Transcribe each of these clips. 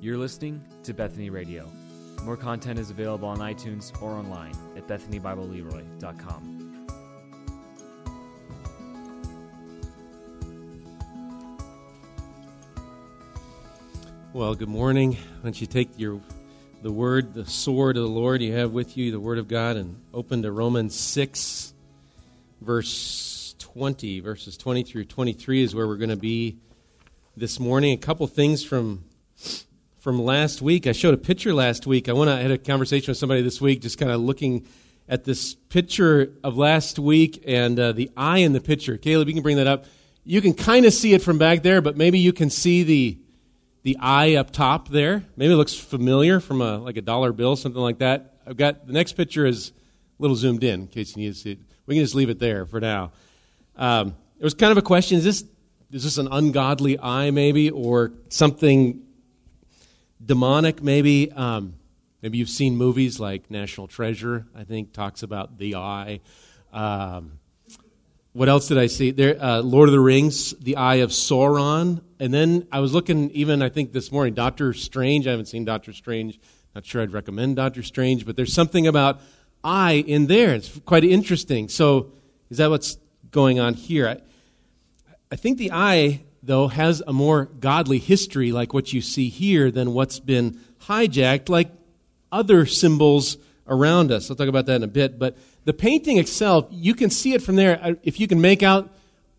You're listening to Bethany Radio. More content is available on iTunes or online at BethanyBibleLeroy.com. Well, good morning. Why don't you take your the word, the sword of the Lord you have with you, the word of God, and open to Romans 6, verse 20. Verses 20 through 23 is where we're going to be this morning. A couple things from from last week. I showed a picture last week. I went I had a conversation with somebody this week, just kind of looking at this picture of last week and uh, the eye in the picture. Caleb, you can bring that up. You can kind of see it from back there, but maybe you can see the the eye up top there. Maybe it looks familiar from a like a dollar bill, something like that. I've got the next picture is a little zoomed in, in case you need to see it. We can just leave it there for now. Um, it was kind of a question: Is this is this an ungodly eye, maybe, or something demonic? Maybe. Um, maybe you've seen movies like National Treasure. I think talks about the eye. Um, what else did I see? There, uh, Lord of the Rings, the Eye of Sauron, and then I was looking even I think this morning, Doctor Strange. I haven't seen Doctor Strange. Not sure I'd recommend Doctor Strange, but there's something about eye in there. It's quite interesting. So, is that what's going on here? I, I think the eye, though, has a more godly history, like what you see here, than what's been hijacked, like other symbols around us. I'll talk about that in a bit, but the painting itself, you can see it from there. Uh, if you can make out,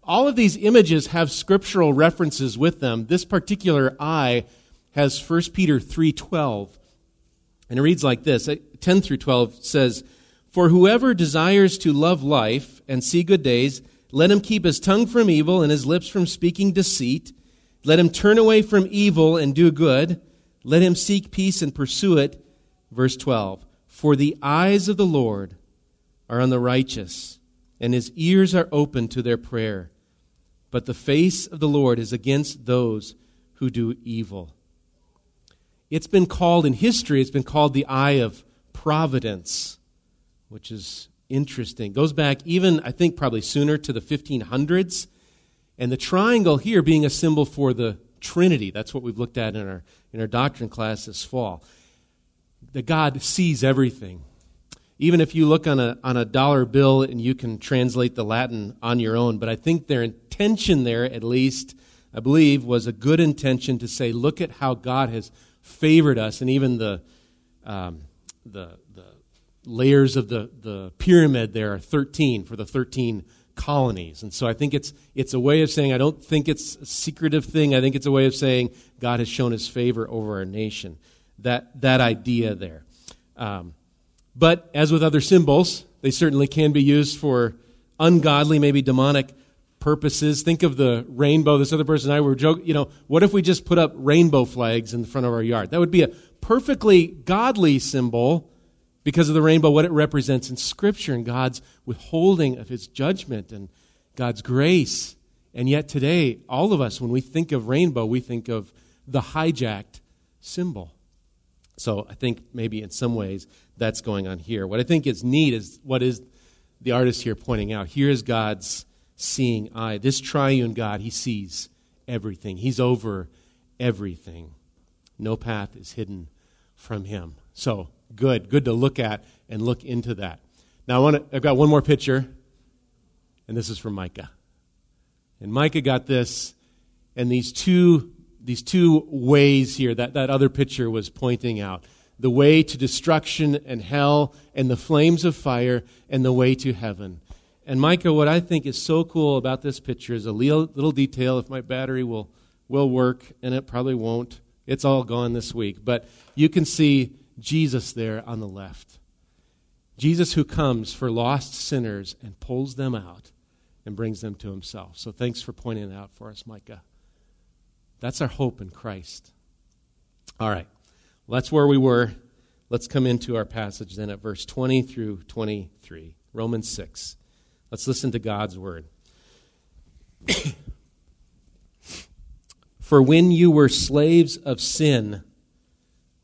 all of these images have scriptural references with them. This particular eye has 1 Peter 3:12. And it reads like this, uh, 10 through 12 says, "For whoever desires to love life and see good days, let him keep his tongue from evil and his lips from speaking deceit. Let him turn away from evil and do good. Let him seek peace and pursue it." Verse 12, "For the eyes of the Lord are on the righteous, and his ears are open to their prayer. But the face of the Lord is against those who do evil. It's been called in history, it's been called the eye of providence, which is interesting. Goes back even, I think, probably sooner to the 1500s. And the triangle here being a symbol for the Trinity. That's what we've looked at in our, in our doctrine class this fall. That God sees everything even if you look on a, on a dollar bill and you can translate the Latin on your own, but I think their intention there, at least, I believe, was a good intention to say, look at how God has favored us, and even the, um, the, the layers of the, the pyramid there are 13 for the 13 colonies. And so I think it's, it's a way of saying, I don't think it's a secretive thing. I think it's a way of saying God has shown his favor over our nation. That, that idea there. Um, but as with other symbols, they certainly can be used for ungodly, maybe demonic purposes. Think of the rainbow. This other person and I were joking, you know, what if we just put up rainbow flags in the front of our yard? That would be a perfectly godly symbol because of the rainbow, what it represents in Scripture and God's withholding of His judgment and God's grace. And yet today, all of us, when we think of rainbow, we think of the hijacked symbol. So I think maybe in some ways that's going on here. What I think is neat is what is the artist here pointing out. Here is God's seeing eye. This triune God, he sees everything. He's over everything. No path is hidden from him. So good, good to look at and look into that. Now I want to, I've got one more picture, and this is from Micah. And Micah got this, and these two these two ways here that that other picture was pointing out the way to destruction and hell and the flames of fire and the way to heaven. And Micah, what I think is so cool about this picture is a little, little detail. If my battery will, will work, and it probably won't, it's all gone this week. But you can see Jesus there on the left. Jesus who comes for lost sinners and pulls them out and brings them to himself. So thanks for pointing it out for us, Micah. That's our hope in Christ. All right. Well, that's where we were. Let's come into our passage then at verse 20 through 23, Romans 6. Let's listen to God's word. For when you were slaves of sin,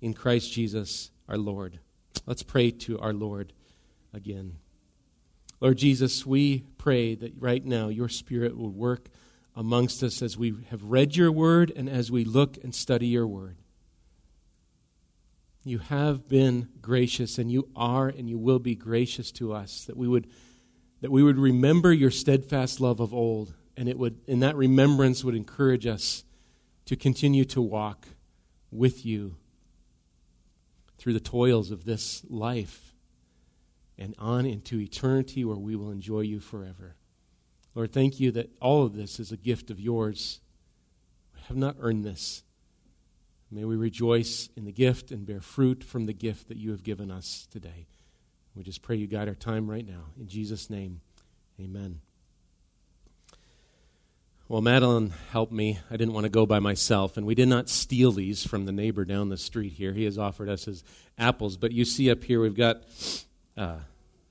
in Christ Jesus our Lord. Let's pray to our Lord again. Lord Jesus, we pray that right now your Spirit will work amongst us as we have read your word and as we look and study your word. You have been gracious and you are and you will be gracious to us that we would that we would remember your steadfast love of old and it would in that remembrance would encourage us to continue to walk with you through the toils of this life and on into eternity where we will enjoy you forever. Lord, thank you that all of this is a gift of yours. We have not earned this. May we rejoice in the gift and bear fruit from the gift that you have given us today. We just pray you guide our time right now. In Jesus' name, amen. Well, Madeline helped me. I didn't want to go by myself, and we did not steal these from the neighbor down the street here. He has offered us his apples. But you see up here, we've got, uh,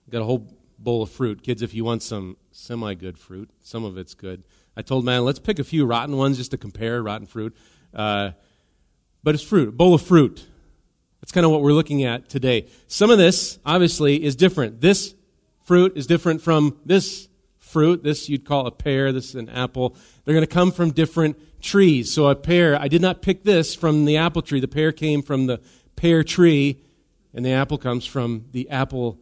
got a whole bowl of fruit. Kids, if you want some semi good fruit, some of it's good. I told Madeline, let's pick a few rotten ones just to compare rotten fruit. Uh, but it's fruit, a bowl of fruit. That's kind of what we're looking at today. Some of this, obviously, is different. This fruit is different from this fruit. This you'd call a pear, this is an apple. They're going to come from different trees. So a pear, I did not pick this from the apple tree. The pear came from the pear tree, and the apple comes from the apple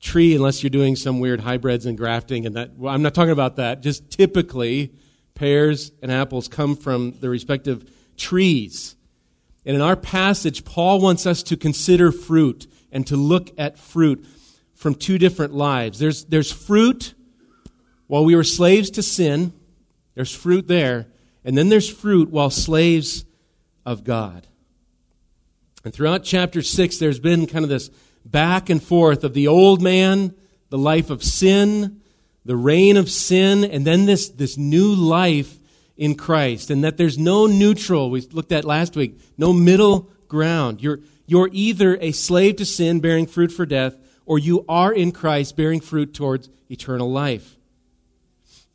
tree, unless you're doing some weird hybrids and grafting. And that, well, I'm not talking about that. Just typically, pears and apples come from the respective trees. And in our passage, Paul wants us to consider fruit and to look at fruit from two different lives. There's, there's fruit while we were slaves to sin, there's fruit there. And then there's fruit while slaves of God. And throughout chapter 6, there's been kind of this back and forth of the old man, the life of sin, the reign of sin, and then this, this new life in Christ. And that there's no neutral, we looked at last week, no middle ground. You're, you're either a slave to sin bearing fruit for death, or you are in Christ bearing fruit towards eternal life.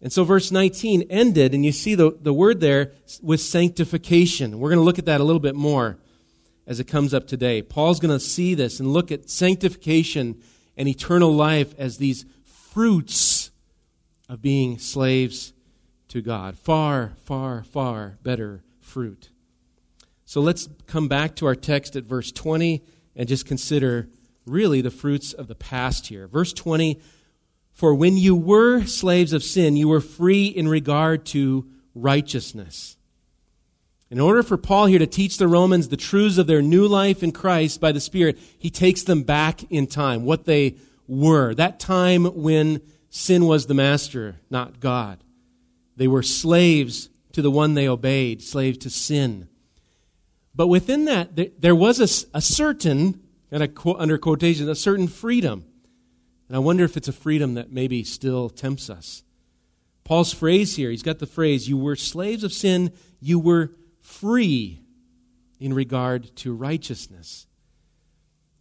And so verse 19 ended, and you see the, the word there with sanctification. We're going to look at that a little bit more as it comes up today. Paul's going to see this and look at sanctification and eternal life as these fruits of being slaves to God. Far, far, far better fruit. So let's come back to our text at verse 20 and just consider really the fruits of the past here. Verse 20 for when you were slaves of sin, you were free in regard to righteousness. In order for Paul here to teach the Romans the truths of their new life in Christ by the Spirit, he takes them back in time, what they were. That time when sin was the master, not God. They were slaves to the one they obeyed, slaves to sin. But within that, there was a, certain and a certain, under quotation, a certain freedom. And I wonder if it's a freedom that maybe still tempts us. Paul's phrase here, he's got the phrase, you were slaves of sin, you were free in regard to righteousness.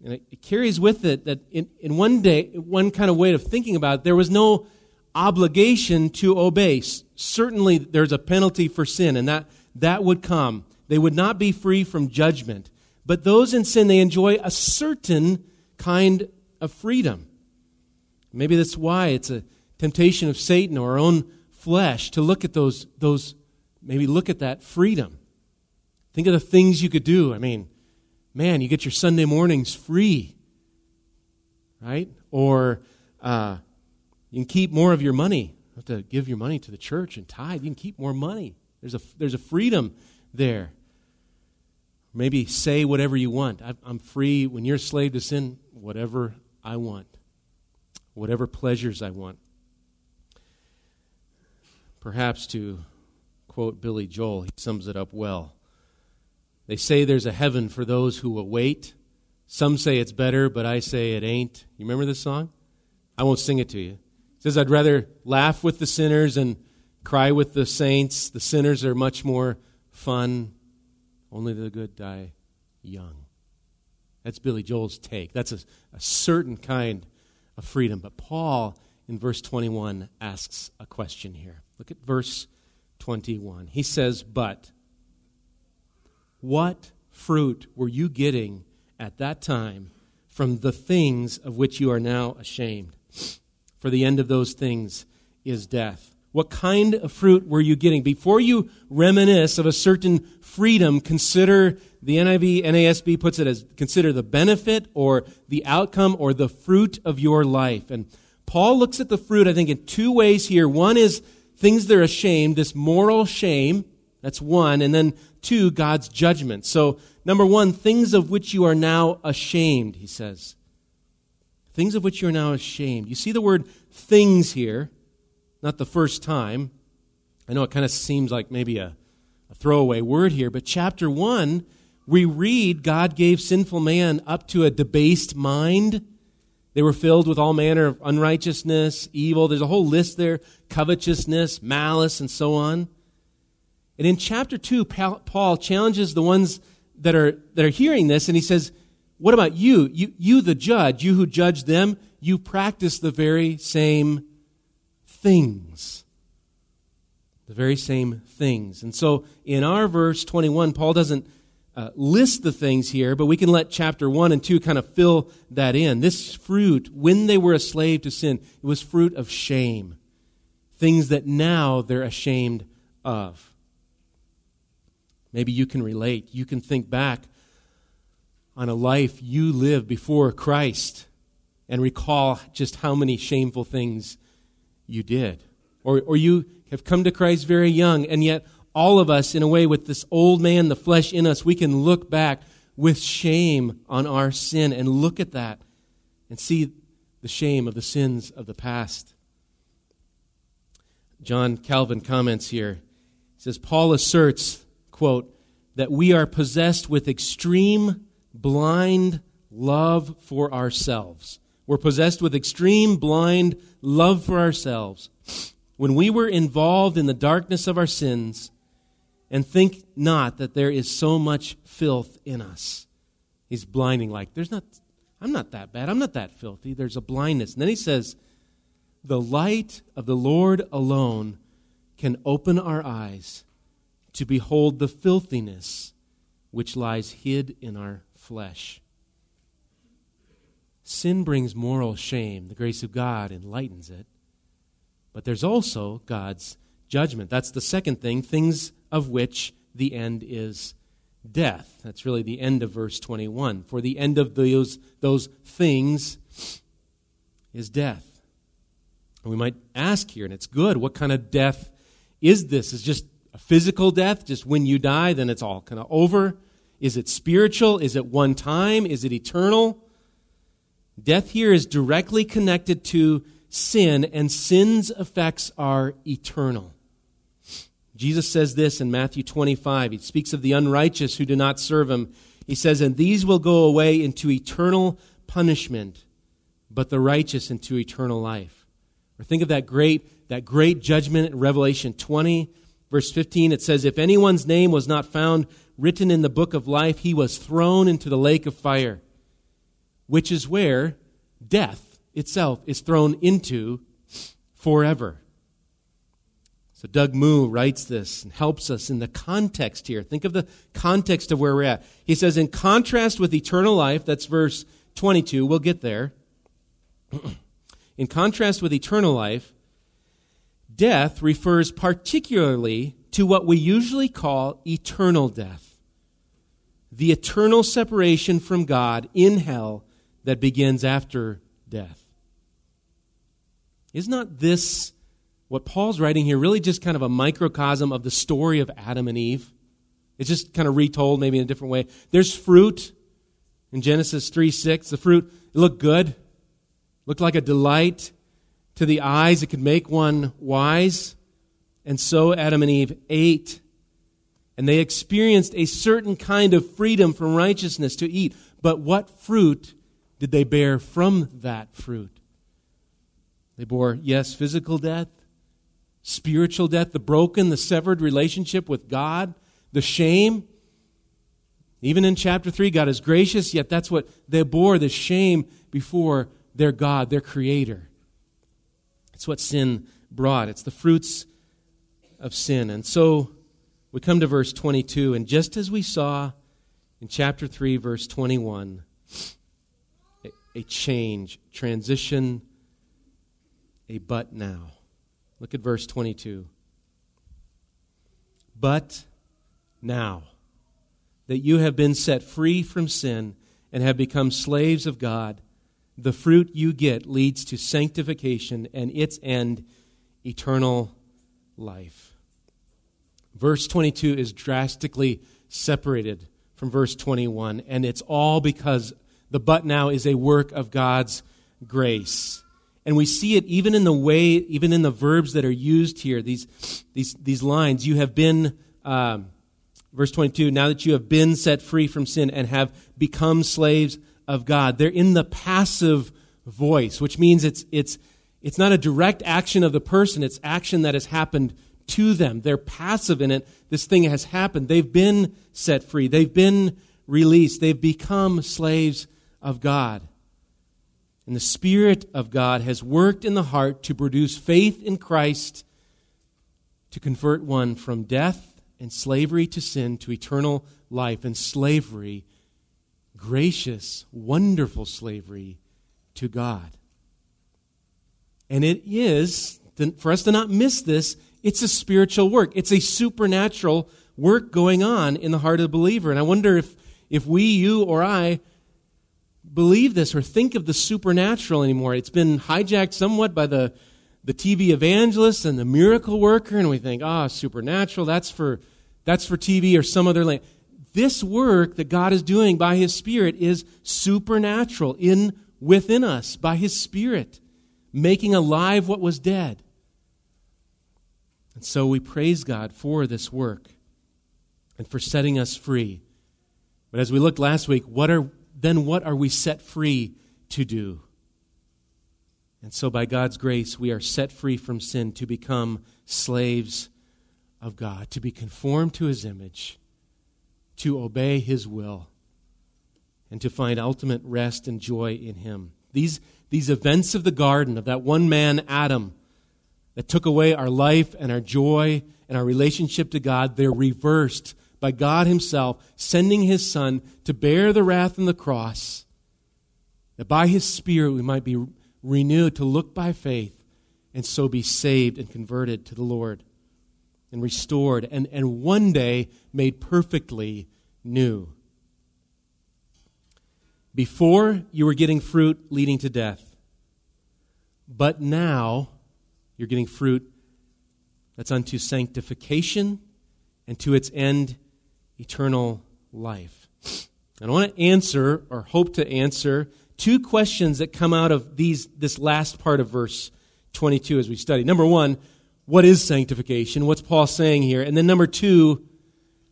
And it, it carries with it that in, in one day, one kind of way of thinking about it, there was no obligation to obey. Certainly there's a penalty for sin, and that, that would come. They would not be free from judgment. But those in sin, they enjoy a certain kind of freedom. Maybe that's why it's a temptation of Satan or our own flesh to look at those, those maybe look at that freedom. Think of the things you could do. I mean, man, you get your Sunday mornings free, right? Or uh, you can keep more of your money. You have to give your money to the church and tithe. You can keep more money. There's a, there's a freedom there. Maybe say whatever you want. I'm free. When you're a slave to sin, whatever I want whatever pleasures I want. Perhaps to quote Billy Joel, he sums it up well. They say there's a heaven for those who will wait. Some say it's better, but I say it ain't. You remember this song? I won't sing it to you. It says, I'd rather laugh with the sinners and cry with the saints. The sinners are much more fun. Only the good die young. That's Billy Joel's take. That's a, a certain kind of freedom. But Paul, in verse 21, asks a question here. Look at verse 21. He says, But what fruit were you getting at that time from the things of which you are now ashamed? For the end of those things is death. What kind of fruit were you getting? Before you reminisce of a certain freedom, consider the NIV, NASB puts it as consider the benefit or the outcome or the fruit of your life. And Paul looks at the fruit, I think, in two ways here. One is things that are ashamed, this moral shame. That's one. And then two, God's judgment. So, number one, things of which you are now ashamed, he says. Things of which you are now ashamed. You see the word things here not the first time. I know it kind of seems like maybe a, a throwaway word here, but chapter 1, we read God gave sinful man up to a debased mind. They were filled with all manner of unrighteousness, evil. There's a whole list there covetousness, malice, and so on. And in chapter 2, Paul challenges the ones that are, that are hearing this, and he says, What about you? you? You, the judge, you who judge them, you practice the very same things. The very same things. And so in our verse 21, Paul doesn't uh, list the things here, but we can let chapter 1 and 2 kind of fill that in. This fruit, when they were a slave to sin, it was fruit of shame. Things that now they're ashamed of. Maybe you can relate. You can think back on a life you lived before Christ and recall just how many shameful things you did. Or, or you have come to Christ very young, and yet all of us, in a way, with this old man, the flesh in us, we can look back with shame on our sin and look at that and see the shame of the sins of the past. John Calvin comments here. He says, Paul asserts, quote, that we are possessed with extreme blind love for ourselves. We're possessed with extreme blind love for ourselves, when we were involved in the darkness of our sins, and think not that there is so much filth in us. He's blinding, like, there's not, I'm not that bad. I'm not that filthy. There's a blindness. And then he says, the light of the Lord alone can open our eyes to behold the filthiness which lies hid in our flesh. Sin brings moral shame. The grace of God enlightens it. But there's also God's judgment. That's the second thing, things of which the end is death. That's really the end of verse 21. For the end of those, those things is death. And we might ask here, and it's good, what kind of death is this? Is just a physical death, just when you die, then it's all kind of over? Is it spiritual? Is it one time? Is it eternal? Death here is directly connected to sin, and sin's effects are eternal. Jesus says this in Matthew 25. He speaks of the unrighteous who do not serve him. He says, And these will go away into eternal punishment, but the righteous into eternal life. Or think of that great, that great judgment in Revelation 20, verse 15. It says, If anyone's name was not found written in the book of life, he was thrown into the lake of fire which is where death itself is thrown into forever. So Doug Moo writes this and helps us in the context here. Think of the context of where we're at. He says, in contrast with eternal life, that's verse 22, we'll get there. in contrast with eternal life, death refers particularly to what we usually call eternal death. The eternal separation from God in hell that begins after death. Is not this what Paul's writing here really just kind of a microcosm of the story of Adam and Eve? It's just kind of retold maybe in a different way. There's fruit in Genesis 3 6. The fruit looked good, looked like a delight to the eyes. It could make one wise. And so Adam and Eve ate, and they experienced a certain kind of freedom from righteousness to eat. But what fruit did they bear from that fruit? They bore, yes, physical death, spiritual death, the broken, the severed relationship with God, the shame. Even in chapter 3, God is gracious, yet that's what they bore the shame before their God, their Creator. It's what sin brought. It's the fruits of sin. And so we come to verse 22, and just as we saw in chapter 3, verse 21, a, change, transition, a but now. Look at verse 22. But now that you have been set free from sin and have become slaves of God, the fruit you get leads to sanctification and its end, eternal life. Verse 22 is drastically separated from verse 21, and it's all because the but now is a work of God's grace. And we see it even in the way, even in the verbs that are used here, these, these, these lines. You have been, um, verse 22, now that you have been set free from sin and have become slaves of God. They're in the passive voice, which means it's, it's, it's not a direct action of the person, it's action that has happened to them. They're passive in it. This thing has happened. They've been set free, they've been released, they've become slaves of God. And the Spirit of God has worked in the heart to produce faith in Christ to convert one from death and slavery to sin to eternal life and slavery gracious, wonderful slavery to God. And it is, for us to not miss this, it's a spiritual work. It's a supernatural work going on in the heart of the believer. And I wonder if, if we, you, or I believe this or think of the supernatural anymore. It's been hijacked somewhat by the, the TV evangelist and the miracle worker, and we think, ah, oh, supernatural, that's for, that's for TV or some other language this work that God is doing by His Spirit is supernatural in within us by His Spirit, making alive what was dead. And so we praise God for this work and for setting us free. But as we looked last week, what are then what are we set free to do? And so by God's grace, we are set free from sin to become slaves of God, to be conformed to his image to obey His will and to find ultimate rest and joy in Him. These, these events of the garden, of that one man, Adam, that took away our life and our joy and our relationship to God, they're reversed by God Himself sending His Son to bear the wrath on the cross, that by His Spirit we might be renewed to look by faith and so be saved and converted to the Lord and restored and, and one day made perfectly new. Before, you were getting fruit leading to death. But now, you're getting fruit that's unto sanctification and to its end, eternal life. And I want to answer, or hope to answer, two questions that come out of these, this last part of verse 22 as we study. Number one, what is sanctification? What's Paul saying here? And then number two,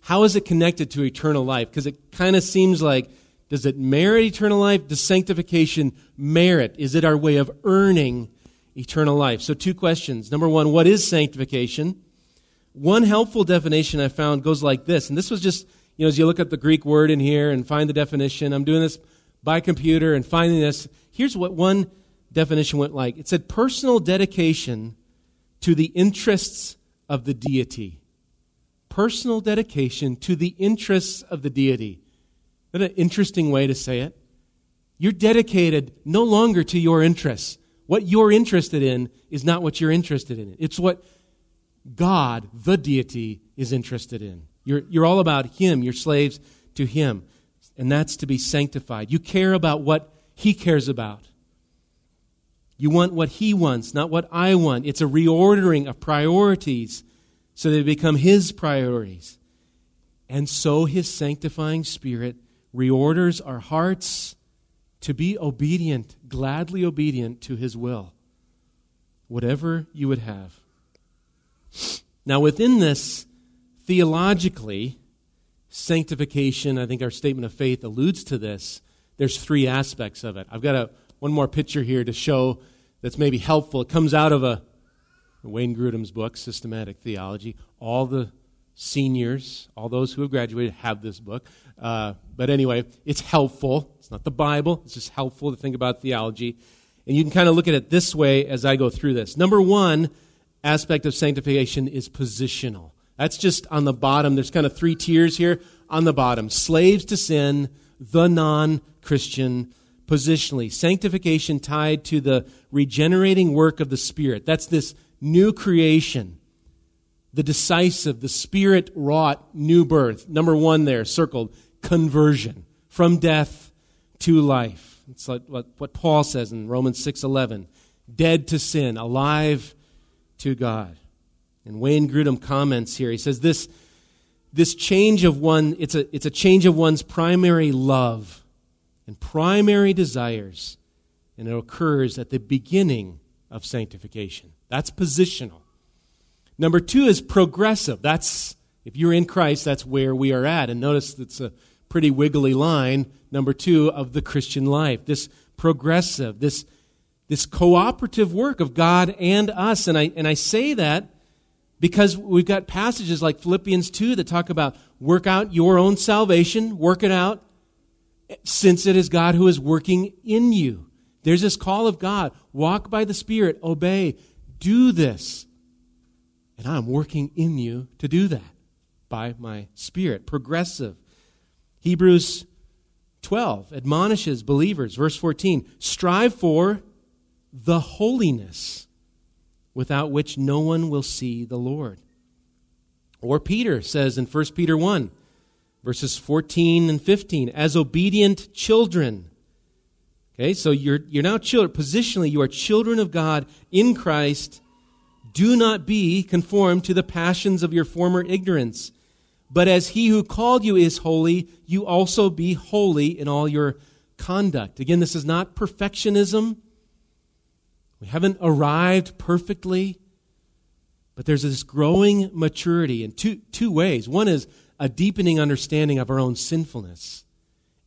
how is it connected to eternal life? Because it kind of seems like, does it merit eternal life? Does sanctification merit? Is it our way of earning eternal life? So, two questions. Number one, what is sanctification? One helpful definition I found goes like this, and this was just, you know, as you look up the Greek word in here and find the definition, I'm doing this by computer and finding this. Here's what one definition went like it said personal dedication to the interests of the deity. Personal dedication to the interests of the deity. Isn't an interesting way to say it? You're dedicated no longer to your interests. What you're interested in is not what you're interested in. It's what God, the deity, is interested in. You're, you're all about Him. You're slaves to Him. And that's to be sanctified. You care about what He cares about. You want what He wants, not what I want. It's a reordering of priorities so they become His priorities. And so His sanctifying Spirit reorders our hearts to be obedient, gladly obedient to His will, whatever you would have. Now, within this, theologically, sanctification, I think our statement of faith alludes to this. There's three aspects of it. I've got a, one more picture here to show that's maybe helpful. It comes out of a Wayne Grudem's book, Systematic Theology. All the seniors, all those who have graduated, have this book. Uh, but anyway, it's helpful. It's not the Bible, it's just helpful to think about theology. And you can kind of look at it this way as I go through this. Number one aspect of sanctification is positional. That's just on the bottom. There's kind of three tiers here on the bottom slaves to sin, the non Christian, positionally. Sanctification tied to the regenerating work of the Spirit. That's this new creation, the decisive, the Spirit wrought new birth. Number one there, circled, conversion from death to life. It's like what, Paul says in Romans 6.11. Dead to sin, alive to God. And Wayne Grudem comments here. He says this, this change of one, it's a, it's a change of one's primary love and primary desires. And it occurs at the beginning of sanctification. That's positional. Number two is progressive. That's, if you're in Christ, that's where we are at. And notice it's a pretty wiggly line, number two, of the Christian life. This progressive, this, this cooperative work of God and us. And I, and I say that because we've got passages like Philippians 2 that talk about work out your own salvation, work it out, since it is God who is working in you. There's this call of God walk by the Spirit, obey, do this. And I'm working in you to do that by my Spirit. Progressive. Hebrews 12 admonishes believers, verse 14 strive for the holiness without which no one will see the Lord. Or Peter says in 1 Peter 1, verses 14 and 15, as obedient children. Okay, so you're, you're now children. Positionally, you are children of God in Christ. Do not be conformed to the passions of your former ignorance. But as he who called you is holy, you also be holy in all your conduct. Again, this is not perfectionism. We haven't arrived perfectly, but there's this growing maturity in two, two ways. One is a deepening understanding of our own sinfulness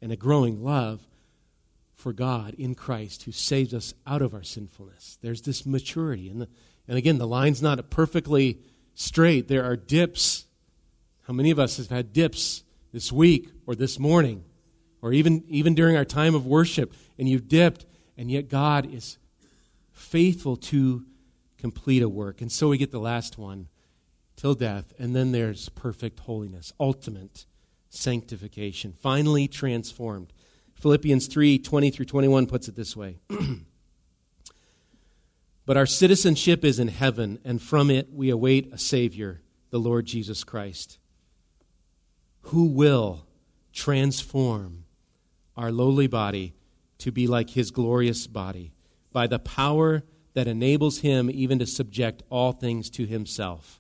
and a growing love for God in Christ who saves us out of our sinfulness. There's this maturity. And, the, and again, the line's not perfectly straight, there are dips. How many of us have had dips this week or this morning or even, even during our time of worship and you've dipped and yet God is faithful to complete a work. And so we get the last one till death, and then there's perfect holiness, ultimate sanctification, finally transformed. Philippians 3 20 through 21 puts it this way But our citizenship is in heaven, and from it we await a Savior, the Lord Jesus Christ, who will transform our lowly body to be like his glorious body by the power that enables him even to subject all things to himself.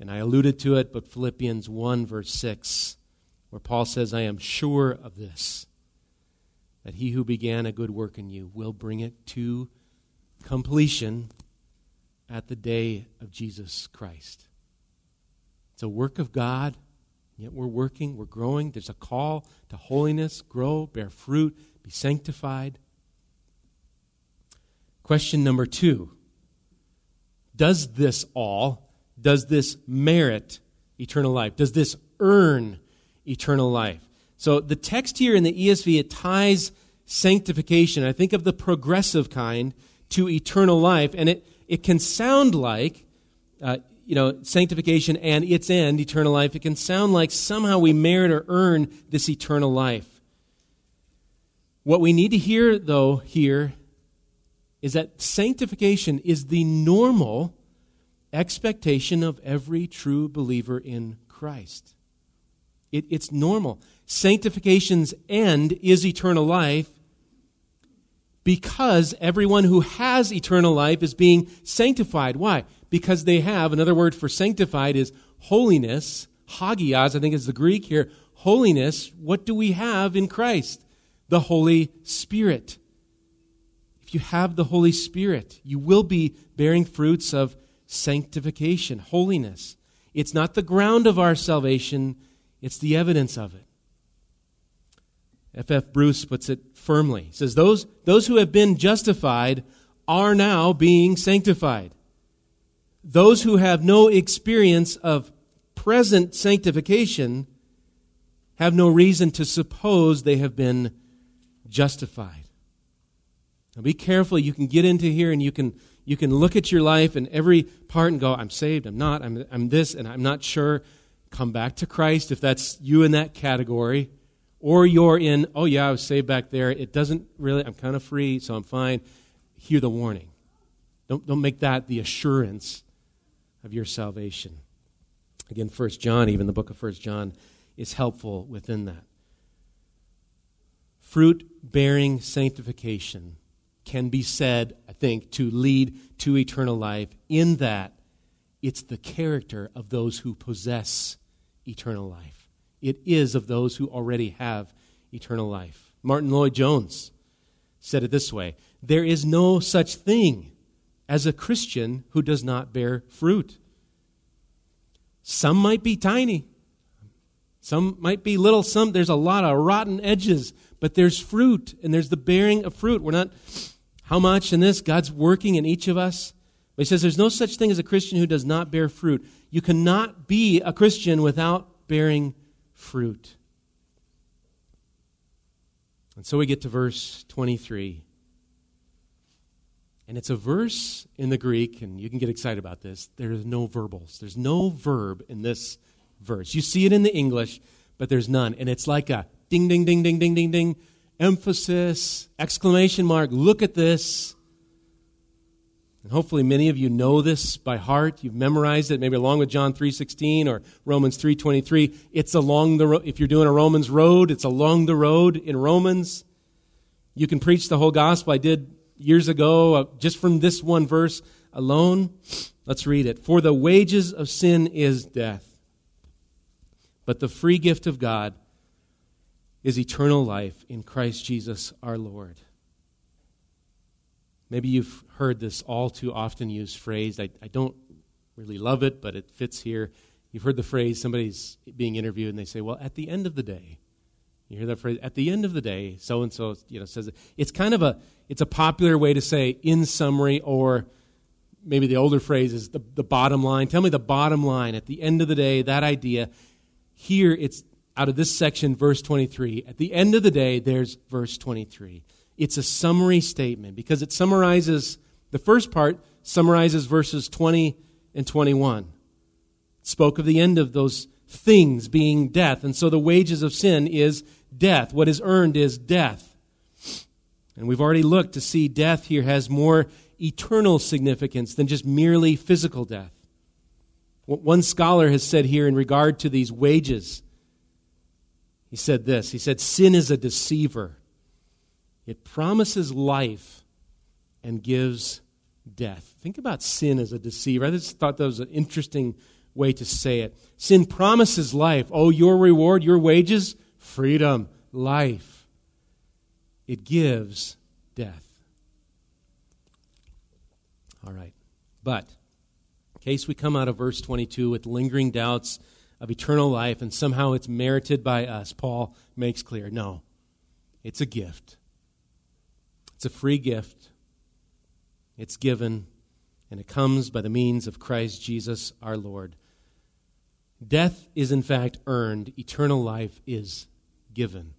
And I alluded to it, but Philippians 1, verse 6, where Paul says, I am sure of this, that he who began a good work in you will bring it to completion at the day of Jesus Christ. It's a work of God, yet we're working, we're growing. There's a call to holiness, grow, bear fruit, be sanctified. Question number two Does this all, does this merit eternal life? Does this earn eternal life? So the text here in the ESV, it ties sanctification, I think of the progressive kind, to eternal life. And it, it can sound like, uh, you know, sanctification and its end, eternal life, it can sound like somehow we merit or earn this eternal life. What we need to hear, though, here is that sanctification is the normal expectation of every true believer in Christ. It, it's normal. Sanctification's end is eternal life because everyone who has eternal life is being sanctified. Why? Because they have, another word for sanctified is holiness. Hagios, I think is the Greek here. Holiness. What do we have in Christ? The Holy Spirit you have the Holy Spirit, you will be bearing fruits of sanctification, holiness. It's not the ground of our salvation, it's the evidence of it. F. F. Bruce puts it firmly. He says, those, those who have been justified are now being sanctified. Those who have no experience of present sanctification have no reason to suppose they have been justified. Now be careful. You can get into here and you can, you can look at your life and every part and go, I'm saved, I'm not, I'm, I'm this, and I'm not sure. Come back to Christ if that's you in that category. Or you're in, oh yeah, I was saved back there. It doesn't really, I'm kind of free, so I'm fine. Hear the warning. Don't, don't make that the assurance of your salvation. Again, First John, even the book of First John, is helpful within that. Fruit bearing sanctification can be said, I think, to lead to eternal life, in that it's the character of those who possess eternal life. It is of those who already have eternal life. Martyn Lloyd-Jones said it this way There is no such thing as a Christian who does not bear fruit. Some might be tiny, some might be little, some there's a lot of rotten edges, but there's fruit and there's the bearing of fruit. We're not how much in this God's working in each of us. But he says there's no such thing as a Christian who does not bear fruit. You cannot be a Christian without bearing fruit. And so we get to verse 23. And it's a verse in the Greek, and you can get excited about this. There's no verbals, there's no verb in this verse. You see it in the English, but there's none. And it's like a ding, ding, ding, ding, ding, ding, ding, emphasis, exclamation mark, look at this. And hopefully many of you know this by heart. You've memorized it, maybe along with John 3.16 or Romans 3.23. It's along the road. If you're doing a Romans road, it's along the road in Romans. You can preach the whole gospel. I did years ago, uh, just from this one verse alone. Let's read it. For the wages of sin is death but the free gift of God is eternal life in Christ Jesus our Lord. Maybe you've heard this all too often used phrase. I, I don't really love it, but it fits here. You've heard the phrase somebody's being interviewed and they say, Well, at the end of the day, you hear that phrase, at the end of the day, so and so you know says it. It's kind of a it's a popular way to say in summary, or maybe the older phrase is the, the bottom line. Tell me the bottom line. At the end of the day, that idea here, it's out of this section, verse 23. At the end of the day, there's verse 23. It's a summary statement because it summarizes, the first part summarizes verses 20 and 21. It spoke of the end of those things being death. And so the wages of sin is death. What is earned is death. And we've already looked to see death here has more eternal significance than just merely physical death. One scholar has said here in regard to these wages, he said this He said, Sin is a deceiver, it promises life and gives death. Think about sin as a deceiver. I just thought that was an interesting way to say it. Sin promises life. Oh, your reward, your wages, freedom, life. It gives death. All right. But in case we come out of verse 22 with lingering doubts of eternal life and somehow it's merited by us, Paul makes clear no, it's a gift. It's a free gift. It's given, and it comes by the means of Christ Jesus our Lord. Death is in fact earned, eternal life is given.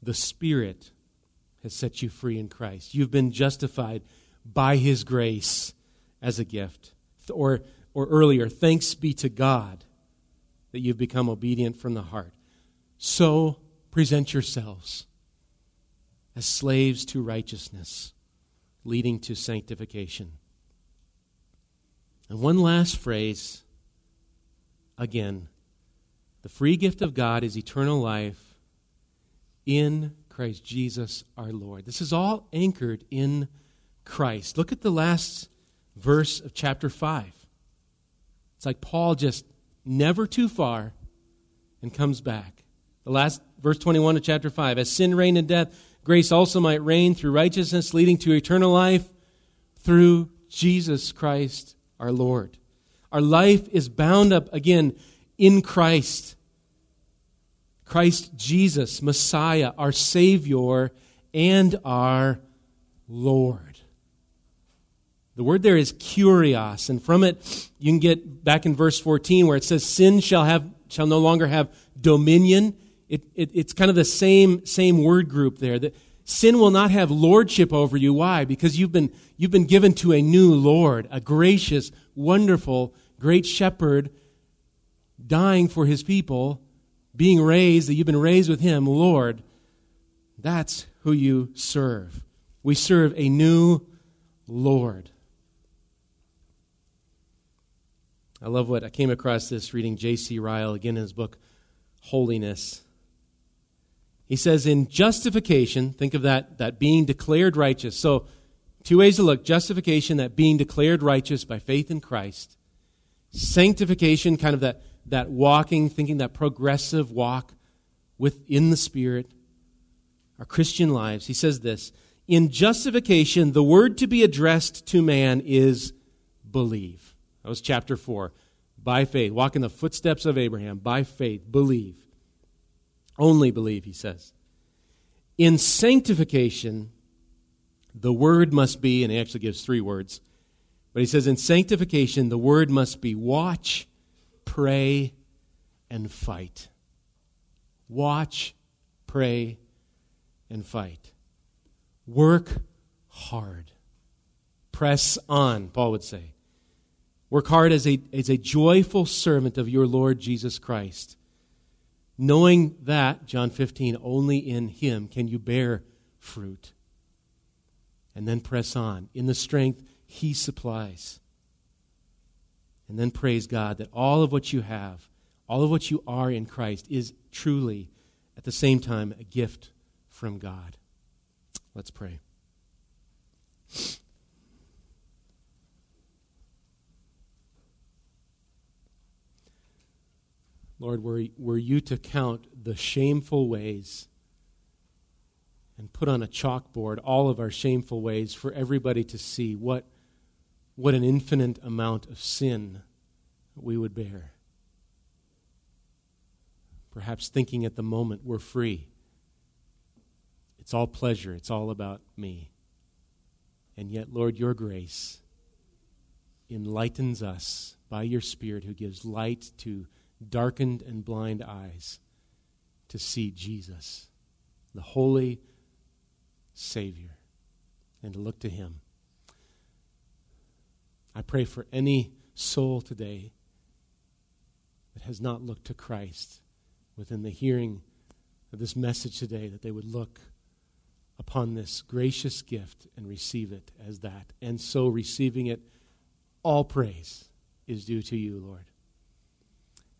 The Spirit has set you free in Christ. You've been justified by His grace as a gift or, or earlier, thanks be to God that you've become obedient from the heart. So present yourselves as slaves to righteousness, leading to sanctification. And one last phrase again the free gift of God is eternal life in Christ Jesus our Lord. This is all anchored in Christ. Look at the last verse of chapter 5. It's like Paul just never too far and comes back. The last verse 21 of chapter 5 As sin reigned in death, grace also might reign through righteousness, leading to eternal life through Jesus Christ our Lord. Our life is bound up again in Christ. Christ Jesus, Messiah, our Savior, and our Lord. The word there is kurios, and from it you can get back in verse 14 where it says, Sin shall, have, shall no longer have dominion. It, it, it's kind of the same, same word group there. That sin will not have lordship over you. Why? Because you've been, you've been given to a new Lord, a gracious, wonderful, great shepherd, dying for his people, being raised, that you've been raised with him, Lord. That's who you serve. We serve a new Lord. I love what I came across this reading J.C. Ryle again in his book, Holiness. He says, in justification, think of that, that being declared righteous. So, two ways to look justification, that being declared righteous by faith in Christ. Sanctification, kind of that, that walking, thinking that progressive walk within the Spirit, our Christian lives. He says this In justification, the word to be addressed to man is believe. That was chapter 4. By faith. Walk in the footsteps of Abraham. By faith. Believe. Only believe, he says. In sanctification, the word must be, and he actually gives three words, but he says in sanctification, the word must be watch, pray, and fight. Watch, pray, and fight. Work hard. Press on, Paul would say. Work hard as a, as a joyful servant of your Lord Jesus Christ. Knowing that, John 15, only in Him can you bear fruit. And then press on in the strength He supplies. And then praise God that all of what you have, all of what you are in Christ, is truly, at the same time, a gift from God. Let's pray. Lord, were, were you to count the shameful ways and put on a chalkboard all of our shameful ways for everybody to see what, what an infinite amount of sin we would bear. Perhaps thinking at the moment we're free. It's all pleasure, it's all about me. And yet, Lord, your grace enlightens us by your Spirit who gives light to darkened and blind eyes to see Jesus, the holy Savior, and to look to Him. I pray for any soul today that has not looked to Christ within the hearing of this message today, that they would look upon this gracious gift and receive it as that. And so, receiving it, all praise is due to you, Lord.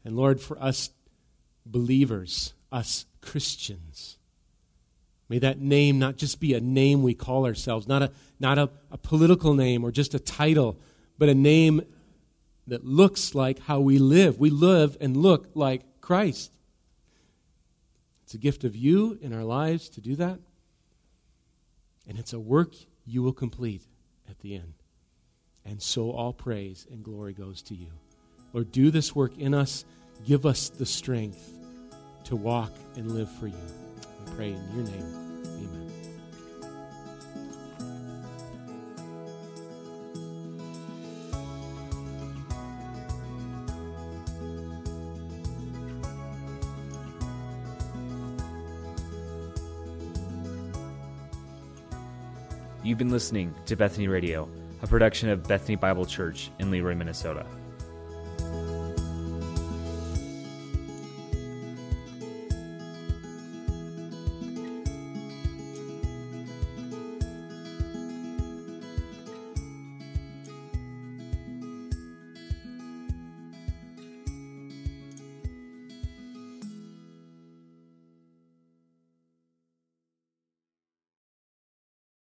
And Lord, for us believers, us Christians, may that name not just be a name we call ourselves, not a, not a, a political name or just a title, but a name that looks like how we live. We live and look like Christ. It's a gift of you in our lives to do that. And it's a work you will complete at the end. And so all praise and glory goes to you. Lord, do this work in us Give us the strength to walk and live for you. We pray in your name. Amen. You've been listening to Bethany Radio, a production of Bethany Bible Church in Leroy, Minnesota.